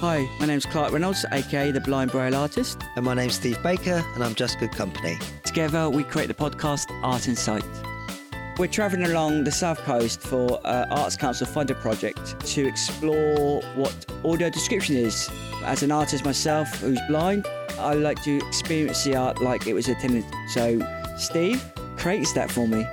Hi, my name's Clarke Reynolds, aka the Blind Braille Artist. And my name's Steve Baker, and I'm Just Good Company. Together, we create the podcast Art in Sight. We're travelling along the south coast for uh, Arts Council Funded project to explore what audio description is. As an artist myself who's blind, I like to experience the art like it was attended. So, Steve creates that for me.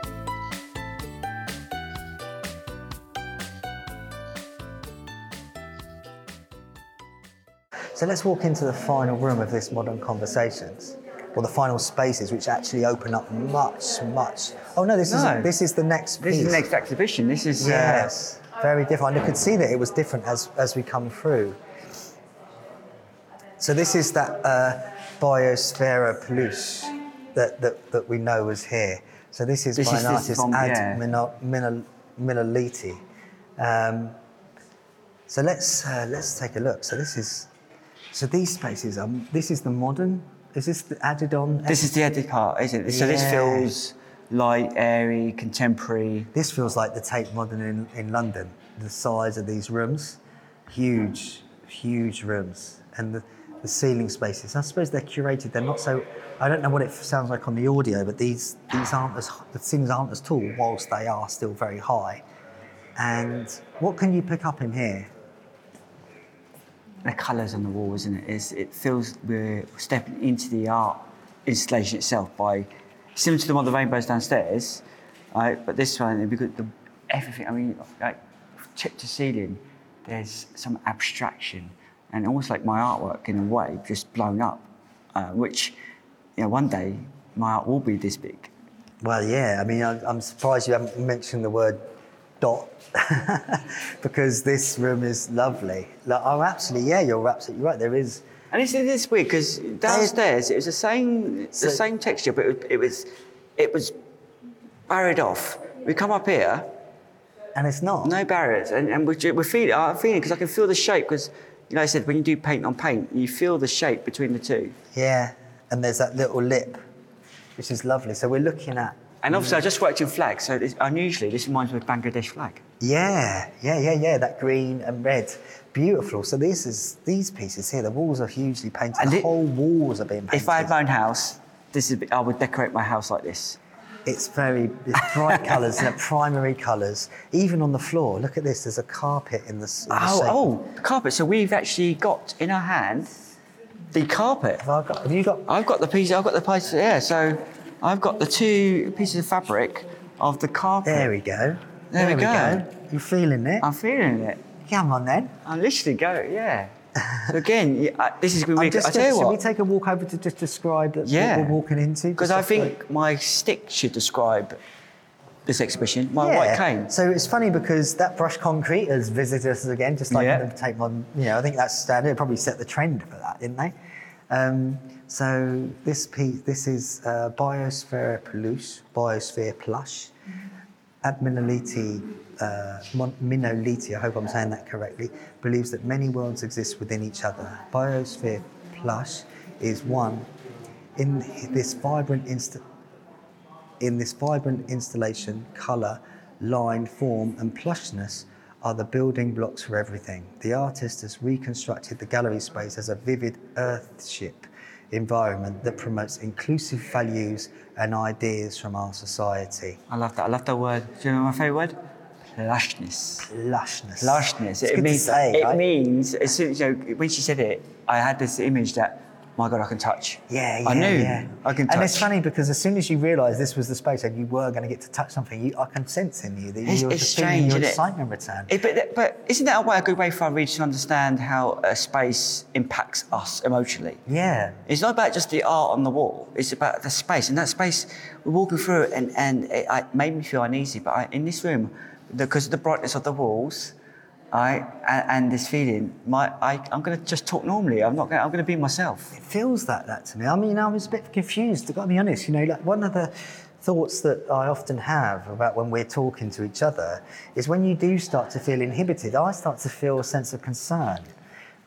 So let's walk into the final room of this Modern Conversations, or the final spaces, which actually open up much, much. Oh no, this No. is this is the next Piece. This is the next exhibition. This is uh, Yes, very different. You could see that it was different as as we come through. So this is that uh, Biosfera Peluche that, that that we know was here. So this is This by is- an artist from- Ad yeah. Mino- Mino- Minoliti. Um, so let's uh, let's take a look. So this is so these spaces. Um, this is the modern. Is this the added on? This is the edit art, isn't it? So this feels light, airy, contemporary. This feels like the Tate Modern in, in London. The size of these rooms, huge, huge rooms, and the, the ceiling spaces. I suppose they're curated. They're not so. I don't know what it sounds like on the audio, but these these aren't as the ceilings aren't as tall, whilst they are still very high. And what can you pick up in here? The colours on the wall, isn't it? It's, it feels we're stepping into the art installation itself by similar to the one the rainbows downstairs, right? But this one, because the everything. I mean, like tip to ceiling, there's some abstraction and almost like my artwork in a way, just blown up, uh, which you know one day my art will be this big. Well, yeah. I mean, I, I'm surprised you haven't mentioned the word dot because this room is lovely. Like, oh, absolutely. Yeah, you're absolutely right. There is. And it's, it's weird because downstairs it was the same So- the same texture, but it, it was it was barriered off. We come up here, And it's not. no barriers, and, and we're, we're feeling I'm feeling because I can feel the shape because you know I said when you do paint on paint, you feel the shape between the two. Yeah, and there's that little lip, which is lovely. So we're looking at. And obviously I just worked in flags, so this, unusually this reminds me of Bangladesh flag. Yeah, yeah, yeah, yeah. That green and red, beautiful. So this is these pieces here. The walls are hugely painted. And the it- whole walls are being painted. If I had my own house, this is I would decorate my house like this. It's very it's bright colours, and primary colours. Even on the floor, look at this. There's a carpet in the. in the Oh, oh, the carpet. So we've actually got in our hand the carpet. Have, I got, have you got? I've got the piece. I've got the piece. Yeah. So I've got the two pieces of fabric of the carpet. There we go. There we go. You're feeling it? I'm feeling it. Come on then. I'm literally going. Yeah. So again, yeah, this is going to be. Just, I tell you should we take a walk over to just describe that- Yeah. what we're walking into? Because I think my stick should describe this exhibition. My white cane. So it's funny because that brushed concrete has visited us again, just like Yeah. the Modern. You know, I think that's standard. It probably set the trend for that, didn't they? Um, so this piece, this is uh, Biosphere Peluche, Biosphere Plush. Ad Minoliti, uh, Minoliti, I hope I'm saying that correctly, believes that many worlds exist within each other. Biosphere Plush is one in this vibrant inst- in this vibrant installation, colour, line, form, and plushness are the building blocks for everything. The artist has reconstructed the gallery space as a vivid earthship environment that promotes inclusive values and ideas from our society. I love that. I love that word. Do you know my favourite word? Lushness. Lushness. Lushness. It's it means say, it right? means as soon as you know, when she said it, I had this image that my God, I can touch. Yeah, yeah, I knew yeah. I can touch. And it's funny because as soon as you realise this was the space and you were going to get to touch something, you, I can sense in you that It's- you were it's strange, your isn't it? excitement return. It- but, but isn't that a, way, a good way for our readers to understand how a space impacts us emotionally? yeah. It's not about just the art on the wall. It's about the space, and that space we're walking through it, and and it, it made me feel uneasy. But I, in this room, because of the brightness of the walls, I and, this feeling, my I, I'm going to just talk normally. I'm not. Gonna, I'm going to be myself. It feels that that to me. I mean, I was a bit confused. I've got to be honest. You know, like one of the thoughts that I often have about when we're talking to each other is when you do start to feel inhibited, I start to feel a sense of concern.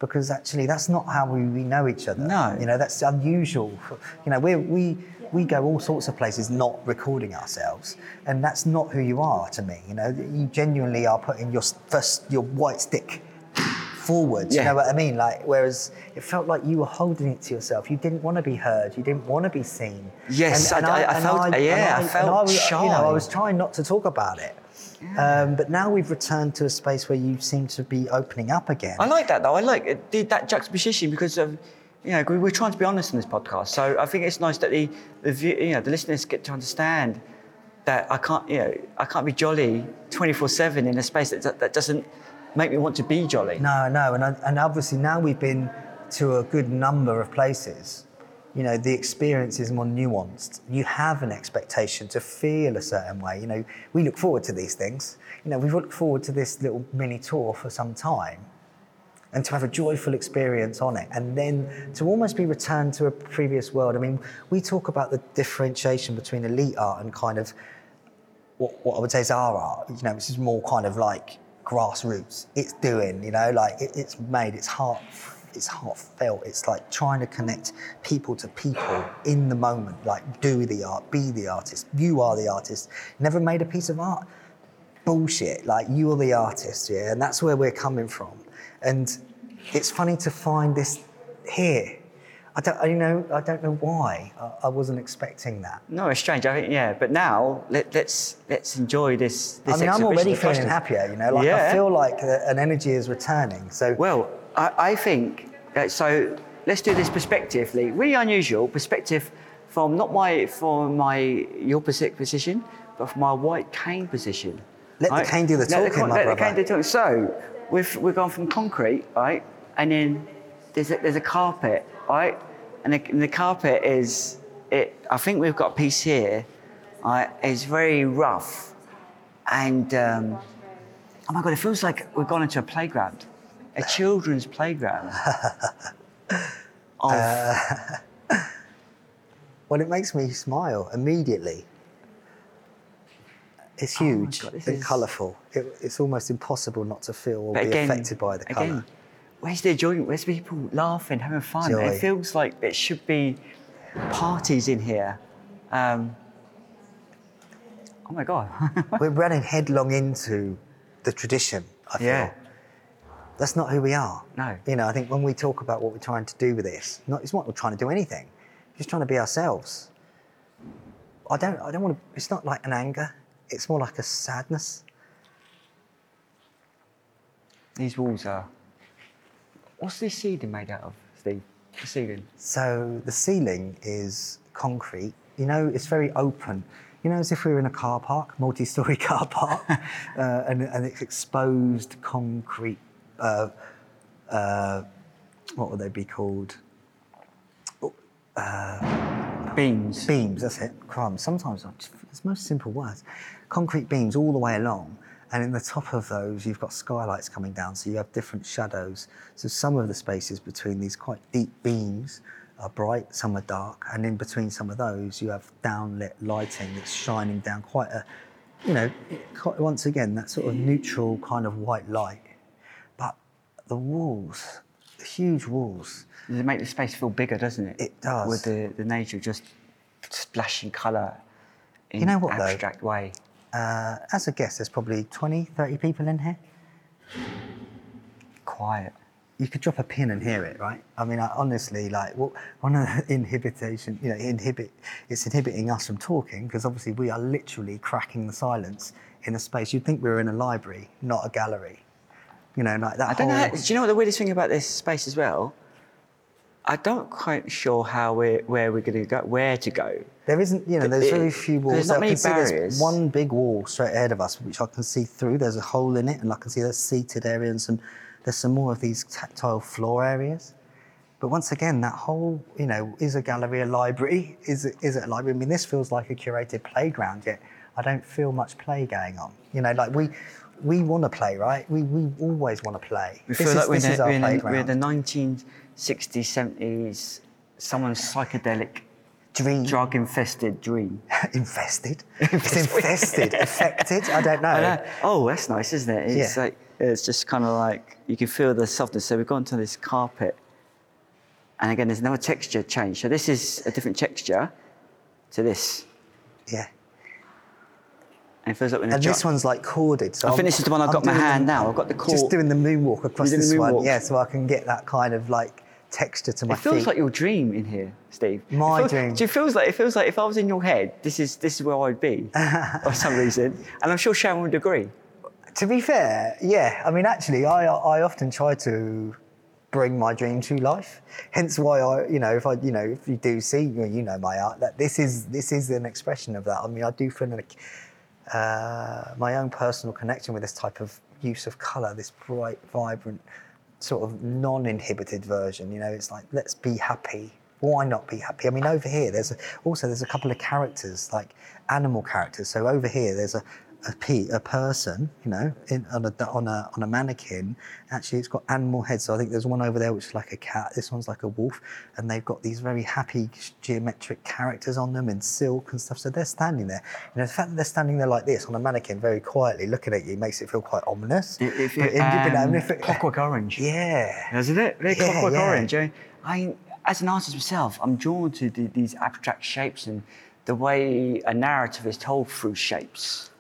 Because actually, that's not how we, we know each other. No. You know, that's unusual. You know, we we we go all sorts of places not recording ourselves, and that's not who you are to me. You know, you genuinely are putting your first your white stick forward. You know what I mean? Like, whereas it felt like you were holding it to yourself. You didn't want to be heard. You didn't want to be seen. Yes, I- I- I and felt- yeah, I and felt was, You know, I was trying not to talk about it. Um, but now we've returned to a space where you seem to be opening up again. I like that though. I like it, did that juxtaposition because of, you know, we- we're trying to be honest in this podcast. So I think it's nice that the, the view, you know, the listeners get to understand that I can't, you know, I can't be jolly 24/7 in a space that that doesn't make me want to be jolly. No, no, and and obviously now we've been to a good number of places. You know, the experience is more nuanced. You have an expectation to feel a certain way. You know, we look forward to these things. You know, we've looked forward to this little mini tour for some time, and to have a joyful experience on it, and then to almost be returned to a previous world. I mean, we talk about the differentiation between elite art and kind of what, what I would say is our art. You know, which is more kind of like grassroots. It's doing, you know, like it, it's made. It's heart, it's heartfelt. It's like trying to connect people to people in the moment. Like do the art, be the artist. You are the artist. Never made a piece of art. Bullshit. Like you're the artist, yeah, and that's where we're coming from. And it's funny to find this here. I don't, you know, I don't know why. I, I wasn't expecting that. No, it's strange. I think yeah, but now let, let's let's enjoy this. this I mean, I'm already feeling happier, you know, like I feel like uh, an energy is returning. So, Well, I, I think uh, so. Let's do this perspectively. Really unusual perspective from not my from my your posi- position, but from my white cane position. Let the cane do the Let talking, my let the brother. cane do the talking. So we've we've gone from concrete, right, and then there's a, there's a carpet, right, and the, and the carpet is it. I think we've got a piece here. Right, it's very rough, and um, oh my god, it feels like we've gone into a playground, a children's playground. of, well, it makes me smile immediately. It's Oh huge God, and is- colourful. It, it's almost impossible not to feel or but be again, affected by the colour. where's the enjoyment? Where's people laughing, having fun? Joy. It feels like there should be parties in here. Um, oh my god! We're running headlong into the tradition, I feel. Yeah. That's not who we are. No. You know, I think when we talk about what we're trying to do with this, not, it's not we're trying to do anything. We're just trying to be ourselves. I don't, I don't want to, it's not like an anger. It's more like a sadness. These walls are. What's this ceiling made out of, Steve? The ceiling. So the ceiling is concrete. You know, it's very open. You know, as if we were in a car park, multi-story car park, uh, and, and it's exposed concrete. Uh, uh, what would they be called? Beams. Beams. That's it. Crumbs. Sometimes it's most simple words. Concrete beams all the way along, and in the top of those you've got skylights coming down, so you have different shadows. So some of the spaces between these quite deep beams are bright, some are dark, and in between some of those you have downlit lighting that's shining down quite a, you know, quite, once again that sort of neutral kind of white light. The walls, the huge walls, Does it make the space feel bigger, doesn't it? It does. With the, the nature just splashing colour in You know what, though? way. uh, as a guest, there's probably 20, 30 people in here. Quiet. you could drop a pin and hear it, right? I mean, I, honestly, like what, one of the inhibition, you know, inhibit, it's inhibiting us from talking because obviously we are literally cracking the silence in a space. You'd think we were in a library, not a gallery. You know, like that I don't know. How, do you know what the weirdest thing about this space as well? I don't quite sure how we're where we're going to go, where to go. There isn't, you know, there's It- very few walls. there's not many see there's barriers. one big wall straight ahead of us, which I can see through. There's a hole in it, and I can see there's seated area and some. There's some more of these tactile floor areas. But once again, that whole, you know, is a gallery a library? Is it, is it a library? I mean, this feels like a curated playground, yet I don't feel much play going on. You know, like we we want to play, right? We, we always want to play. We this feel is, like we're this is the, our we're, in we're the 1960s, 70s, someone's psychedelic, Dream. drug infested dream. infested. It's infested. affected. I don't know. I know. Oh, that's nice, isn't it? It's Yeah. like it's just kind of like you can feel the softness. So we've gone to this carpet, and again, there's another texture change. So this is a different texture to this, Yeah. And it like we're in a And jar- this one's like corded. So I think this is the one I've I'm got in my doing hand now. I've got the cord. Just doing the moonwalk across You're doing this the one, moonwalk. yeah, so I can get that kind of like texture to my It feels feet. like your dream in here, Steve. It My feels- dream. You feels like it feels like if I was in your head, this is this is where I'd be for some reason, and I'm sure Sharon would agree. To be fair, yeah. I mean, actually, I I often try to bring my dream to life. Hence why I, you know, if I, you know, if you do see, you know, you know my art, that this is this is an expression of that. I mean, I do feel like uh, my own personal connection with this type of use of color, this bright, vibrant, sort of non-inhibited version. You know, it's like let's be happy. Why not be happy? I mean, over here, there's a, also there's a couple of characters, like animal characters. So over here, there's a a, pe- a person, you know, in, on a on a on a mannequin. Actually, it's got animal heads. So I think there's one over there which is like a cat. This one's like a wolf, and they've got these very happy geometric characters on them in silk and stuff. So they're standing there. You know, the fact that they're standing there like this on a mannequin, very quietly looking at you, makes it feel quite ominous. If it, but, um, um, if it- clockwork orange, yeah. isn't it? They're Yeah, clockwork yeah. orange. I, I, as an artist myself, I'm drawn to the, these abstract shapes and the way a narrative is told through shapes.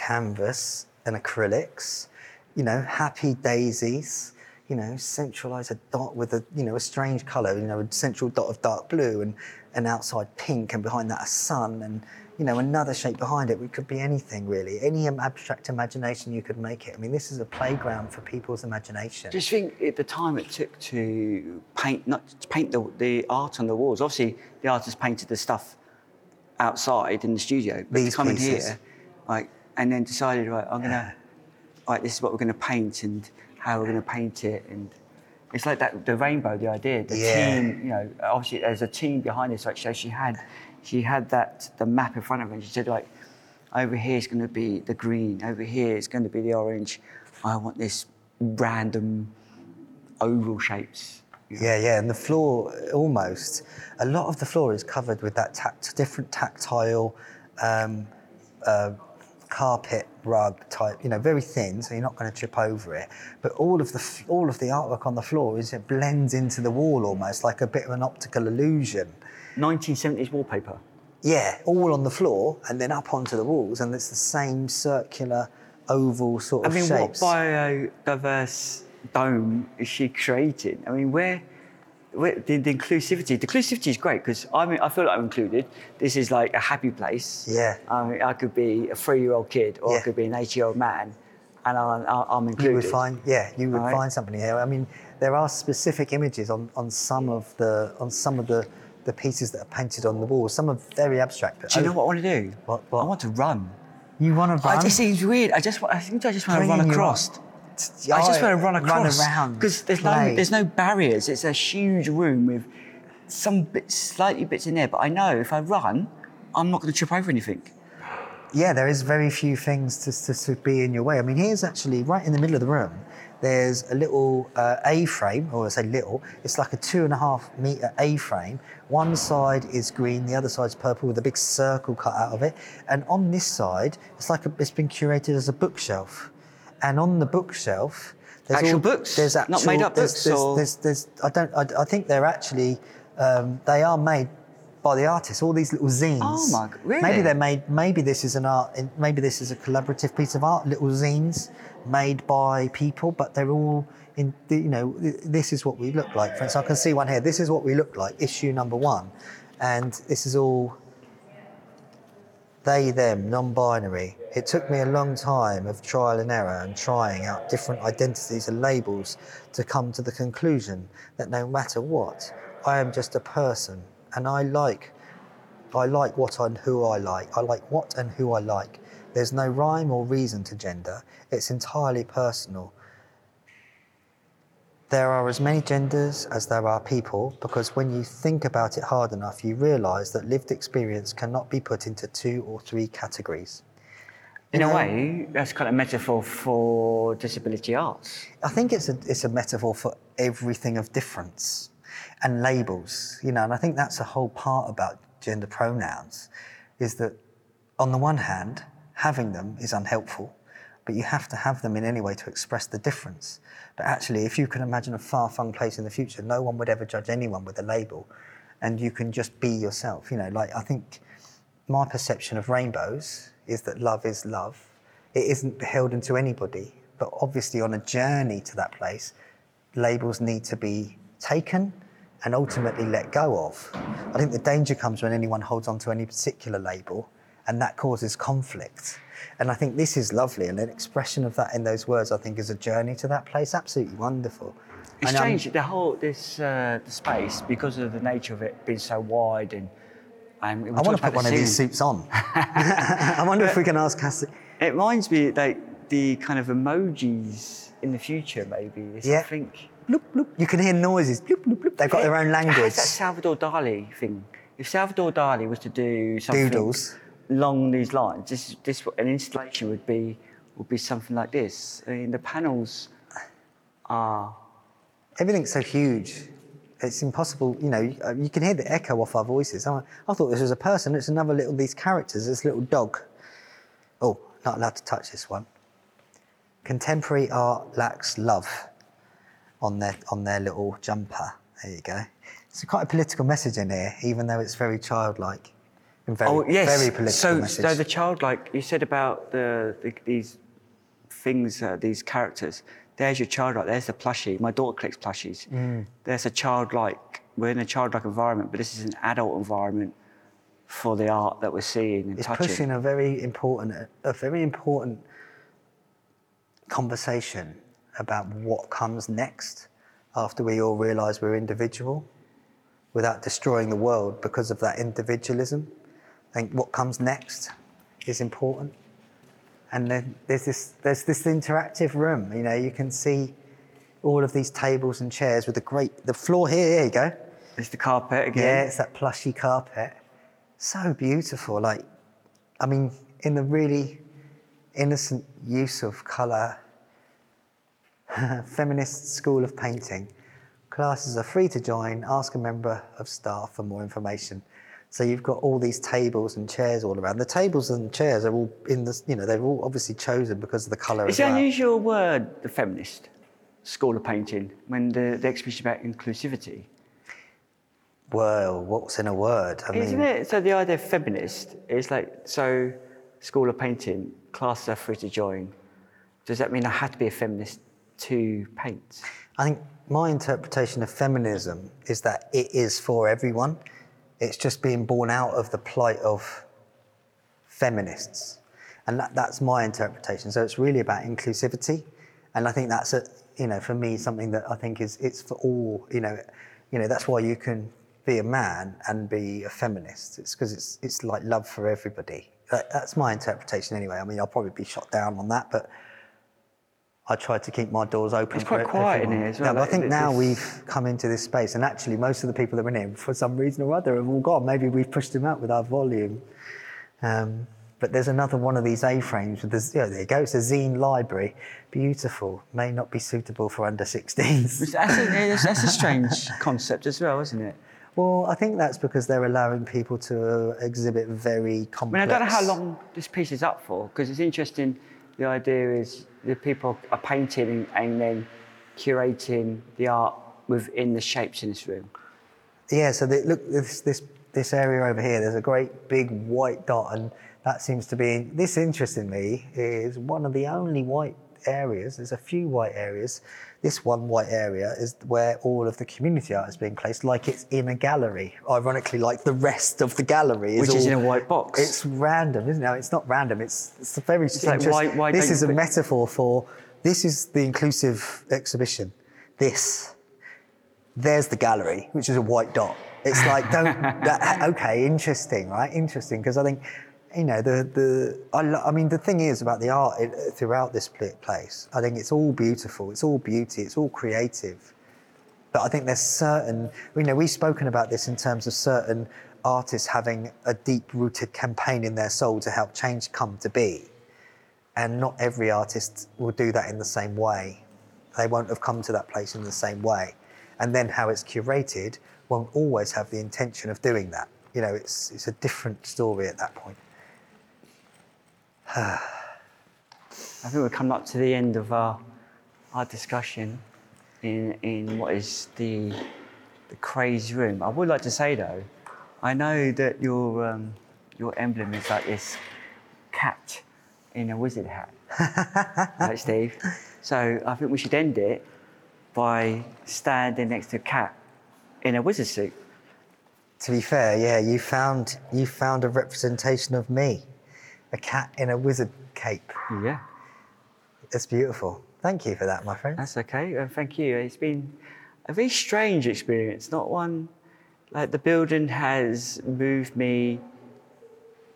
Canvas and acrylics, you know, happy daisies, you know, centralize a dot with a, you know, a strange color, you know, a central dot of dark blue and an outside pink and behind that a sun and, you know, another shape behind it. It could be anything really, any abstract imagination you could make it. I mean, this is a playground for people's imagination. Just think at the time it took to paint, not to paint the, the art on the walls. Obviously, the artist painted the stuff outside in the studio, but These to come in pieces. here, like, and then decided, right, I'm gonna, right, this is what we're gonna paint and how we're gonna paint it, and it's like that the rainbow, the idea, the Yeah. team. You know, obviously there's a team behind this. Like, so she had, she had that the map in front of her, and she said, like, over here is going to be the green, over here is going to be the orange. I want this random oval shapes. Yeah, yeah, and the floor almost a lot of the floor is covered with that tact, different tactile um, uh, carpet rug type. You know, very thin, so you're not going to trip over it. But all of the all of the artwork on the floor is it blends into the wall almost like a bit of an optical illusion. 1970s wallpaper. Yeah, all on the floor and then up onto the walls, and it's the same circular, oval sort of I mean, shapes. what biodiverse dome is she creating? I mean, where, where the, the inclusivity? The inclusivity is great because I mean, I feel like I'm included. This is like a happy place. Yeah. I mean, I could be a three-year-old kid or I could be an 80-year-old man, and I'm, I'm included. You would find, yeah, you would Right. find something here. I mean, there are specific images on, on some of the on some of the, the pieces that are painted on the walls. Some are very abstract. But Do you know what I want to do? What- what? I want to run. you want to I, run? it seems weird. I just, I think I just want to run across. I just want to run across. around, because there's no, there's no barriers. It's a huge room with some bits, slightly bits in there. But I know if I run, I'm not going to trip over anything. Yeah, there is very few things to, to, to be in your way. I mean, here's actually right in the middle of the room. There's a little uh, A-frame, or I say little. It's like a two and a half meter A-frame. One side is green, the other side's purple with a big circle cut out of it. And on this side, it's like a, it's been curated as a bookshelf. And on the bookshelf, there's Actual all, books? There's Not made up there's, books, There's, or- there's, there's, I don't. I, I think they're actually. Um, they are made by the artists. All these little zines. Oh my really? Maybe they're made. Maybe this is an art. Maybe this is a collaborative piece of art. Little zines made by people, but they're all in. the- You know, this is what we look like. For instance, I can see one here. This is what we look like. Issue number one, and this is all they, them, non binary. It took me a long time of trial and error and trying out different identities and labels to come to the conclusion that no matter what, I am just a person and I like. I like what and who I like. I like what and who I like. There's no rhyme or reason to gender. It's entirely personal. There are as many genders as there are people because when you think about it hard enough, you realise that lived experience cannot be put into two or three categories. In a um, way, that's kind of a metaphor for disability arts. I think it's a, it's a metaphor for everything of difference and labels, you know, and I think that's a whole part about gender pronouns is that on the one hand, having them is unhelpful, but you have to have them in any way to express the difference. But actually, if you can imagine a far flung place in the future, no one would ever judge anyone with a label, and you can just be yourself. You know, like I think my perception of rainbows is that love is love. It isn't beholden to anybody, but obviously on a journey to that place, labels need to be taken and ultimately let go of. I think the danger comes when anyone holds on to any particular label and that causes conflict. And I think this is lovely, and an expression of that in those words, I think, is a journey to that place. Absolutely wonderful. It's And, um, changed the whole this uh, the space because of the nature of it being so wide and. I want to put one of these suits on. I wonder if we can ask Cassie. It reminds me like the kind of emojis in the future, maybe. There's Yeah. something. Bloop, bloop. You can hear noises. Bloop, bloop, bloop. They've got their own language. has that Salvador Dali thing. If Salvador Dali was to do something Doodles. along these lines, this this an installation would be would be something like this. I mean, the panels are Everything's so huge. It's impossible, you know, uh, you can hear the echo off our voices. I, I thought this was a person. It's another little, these characters, this little dog. Oh, not allowed to touch this one. Contemporary art lacks love on their, on their little jumper. There you go. It's quite a political message in here, even though it's very childlike. And very, oh yes. very political so message. so the childlike you said about the, the these things, uh, these characters. There's your child childlike. There's the plushie. My daughter collects plushies. Mm. There's a childlike. We're in a childlike environment, but this is an adult environment for the art that we're seeing and it's touching. pushing a very important a very important conversation about what comes next after we all realize we're individual without destroying the world because of that individualism i think what comes next is important and then there's this there's this interactive room you know you can see all of these tables and chairs with the great the floor here here you go It's the carpet again. yeah, it's that plushy carpet. So beautiful. Like, I mean, in the really innocent use of colour, feminist school of painting. Classes are free to join. Ask a member of staff for more information. So you've got all these tables and chairs all around. The tables and chairs are all in the, you know, they're all obviously chosen because of the colour It's an well. unusual word, the feminist school of painting, when the, the exhibition about inclusivity. Well, what's in a word? I Isn't mean, it? So the idea of feminist is like, so school of painting, classes are free to join. Does that mean I have to be a feminist to paint? I think my interpretation of feminism is that it is for everyone. It's just being born out of the plight of feminists. And that, that's my interpretation. So it's really about inclusivity. And I think that's, a, you know, for me, something that I think is, it's for all, you know, you know, that's why you can be a man and be a feminist. It's because it's, it's like love for everybody. That, that's my interpretation anyway. I mean, I'll probably be shot down on that, but I try to keep my doors open. It's quite quiet in here as well, No, like, I think th- now we've come into this space, and actually, most of the people that were in here, for some reason or other, have all gone. Maybe we've pushed them out with our volume. Um, but there's another one of these A-frames with the, Yeah, there you go. It's a zine library. Beautiful. May not be suitable for under 16s. That's a, that's, that's a strange concept as well, isn't it? well, I think that's because they're allowing people to exhibit very complex. I mean. I don't know how long this piece is up for, because it's interesting. The idea is the people are painting and, then curating the art within the shapes in this room. Yeah, so look, this, this, this area over here, there's a great big white dot, and that seems to be, this interestingly is one of the only white areas. There's a few white areas. This one white area is where all of the community art is being placed, like it's in a gallery. Ironically, like the rest of the gallery is Which is all- in a white box. It's random, isn't it? No, It's not random. It's, it's a very like, interesting. why- why this is a metaphor for, this is the inclusive exhibition. This there's the gallery, which is a white dot. It's like, don't, that, okay, interesting, right? Interesting, because I think, you know, the, the I, I mean, the thing is about the art throughout this pl- place, I think it's all beautiful, it's all beauty, it's all creative. But I think there's certain, you know, we've spoken about this in terms of certain artists having a deep rooted campaign in their soul to help change come to be. And not every artist will do that in the same way. They won't have come to that place in the same way. And then how it's curated won't always have the intention of doing that. You know, it's, it's a different story at that point. I think we've come up to the end of our, our discussion in, in what is the, the craze room. I would like to say though, I know that your, um, your emblem is like this cat in a wizard hat. right, Steve? So I think we should end it by standing next to a cat in a wizard suit. To be fair, yeah, you found you found a representation of me, a cat in a wizard cape. Yeah, It's beautiful. Thank you for that, my friend. that's okay. Uh, thank you. It's been a very strange experience, not one like the building has moved me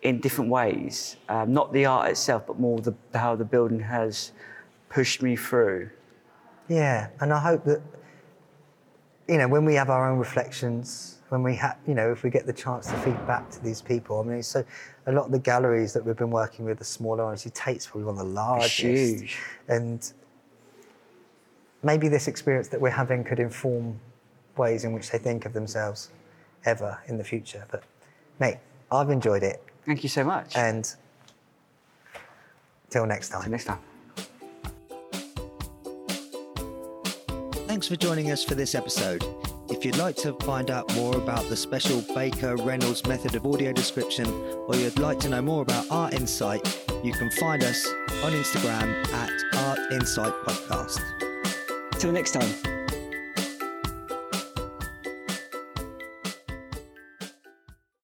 in different ways. Um, not the art itself, but more the, how the building has pushed me through. Yeah, and I hope that you know when we have our own reflections, when we have, you know, if we get the chance to feed back to these people. I mean, so a lot of the galleries that we've been working with, the smaller ones, Tate's probably one of the largest, huge. and maybe this experience that we're having could inform ways in which they think of themselves ever in the future. But mate, I've enjoyed it, Thank you so much. and till next time. Till next time. Thanks for joining us for this episode. If you'd like to find out more about the special Baker Reynolds method of audio description, or you'd like to know more about Art Insight, you can find us on Instagram at Art Insight Podcast. Till next time.